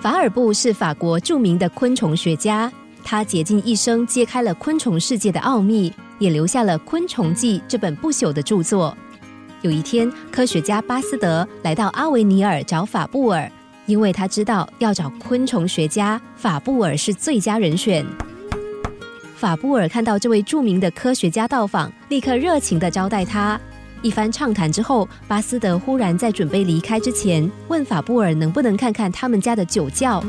法尔布是法国著名的昆虫学家，他竭尽一生揭开了昆虫世界的奥秘，也留下了《昆虫记》这本不朽的著作。有一天，科学家巴斯德来到阿维尼尔找法布尔，因为他知道要找昆虫学家，法布尔是最佳人选。法布尔看到这位著名的科学家到访，立刻热情地招待他。一番畅谈之后，巴斯德忽然在准备离开之前，问法布尔能不能看看他们家的酒窖。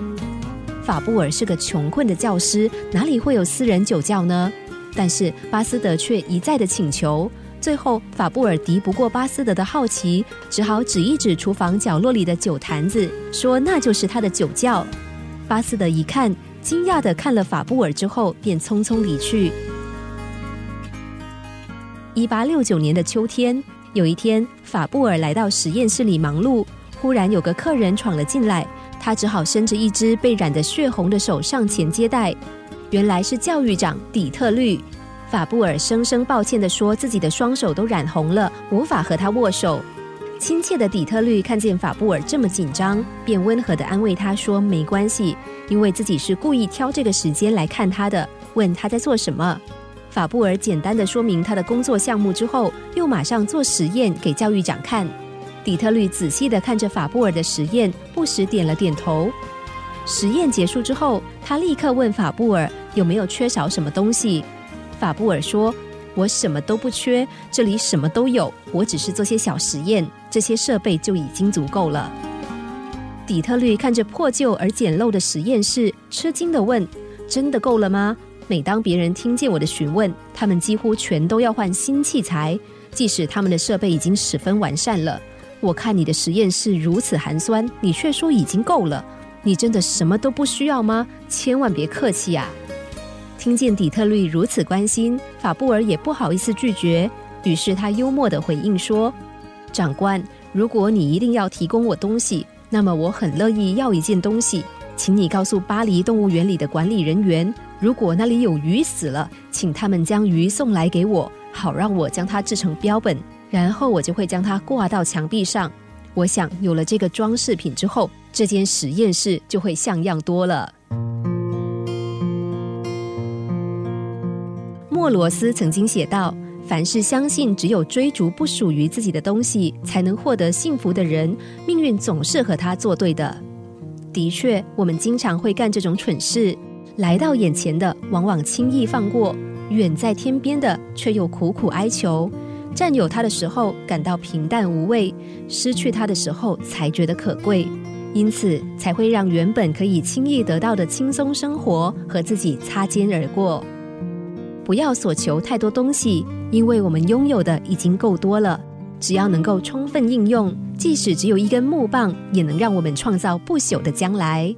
法布尔是个穷困的教师，哪里会有私人酒窖呢？但是巴斯德却一再的请求。最后，法布尔敌不过巴斯德的好奇，只好指一指厨房角落里的酒坛子，说那就是他的酒窖。巴斯德一看，惊讶的看了法布尔之后，便匆匆离去。一八六九年的秋天，有一天，法布尔来到实验室里忙碌，忽然有个客人闯了进来，他只好伸着一只被染得血红的手上前接待。原来是教育长底特律。法布尔声声抱歉地说自己的双手都染红了，无法和他握手。亲切的底特律看见法布尔这么紧张，便温和地安慰他说：“没关系，因为自己是故意挑这个时间来看他的。”问他在做什么。法布尔简单的说明他的工作项目之后，又马上做实验给教育长看。底特律仔细的看着法布尔的实验，不时点了点头。实验结束之后，他立刻问法布尔有没有缺少什么东西。法布尔说：“我什么都不缺，这里什么都有，我只是做些小实验，这些设备就已经足够了。”底特律看着破旧而简陋的实验室，吃惊的问：“真的够了吗？”每当别人听见我的询问，他们几乎全都要换新器材，即使他们的设备已经十分完善了。我看你的实验室如此寒酸，你却说已经够了。你真的什么都不需要吗？千万别客气啊！听见底特律如此关心，法布尔也不好意思拒绝，于是他幽默的回应说：“长官，如果你一定要提供我东西，那么我很乐意要一件东西，请你告诉巴黎动物园里的管理人员。”如果那里有鱼死了，请他们将鱼送来给我，好让我将它制成标本，然后我就会将它挂到墙壁上。我想有了这个装饰品之后，这间实验室就会像样多了。莫罗斯曾经写道：“凡是相信只有追逐不属于自己的东西，才能获得幸福的人，命运总是和他作对的。”的确，我们经常会干这种蠢事。来到眼前的，往往轻易放过；远在天边的，却又苦苦哀求。占有它的时候，感到平淡无味；失去它的时候，才觉得可贵。因此，才会让原本可以轻易得到的轻松生活和自己擦肩而过。不要所求太多东西，因为我们拥有的已经够多了。只要能够充分应用，即使只有一根木棒，也能让我们创造不朽的将来。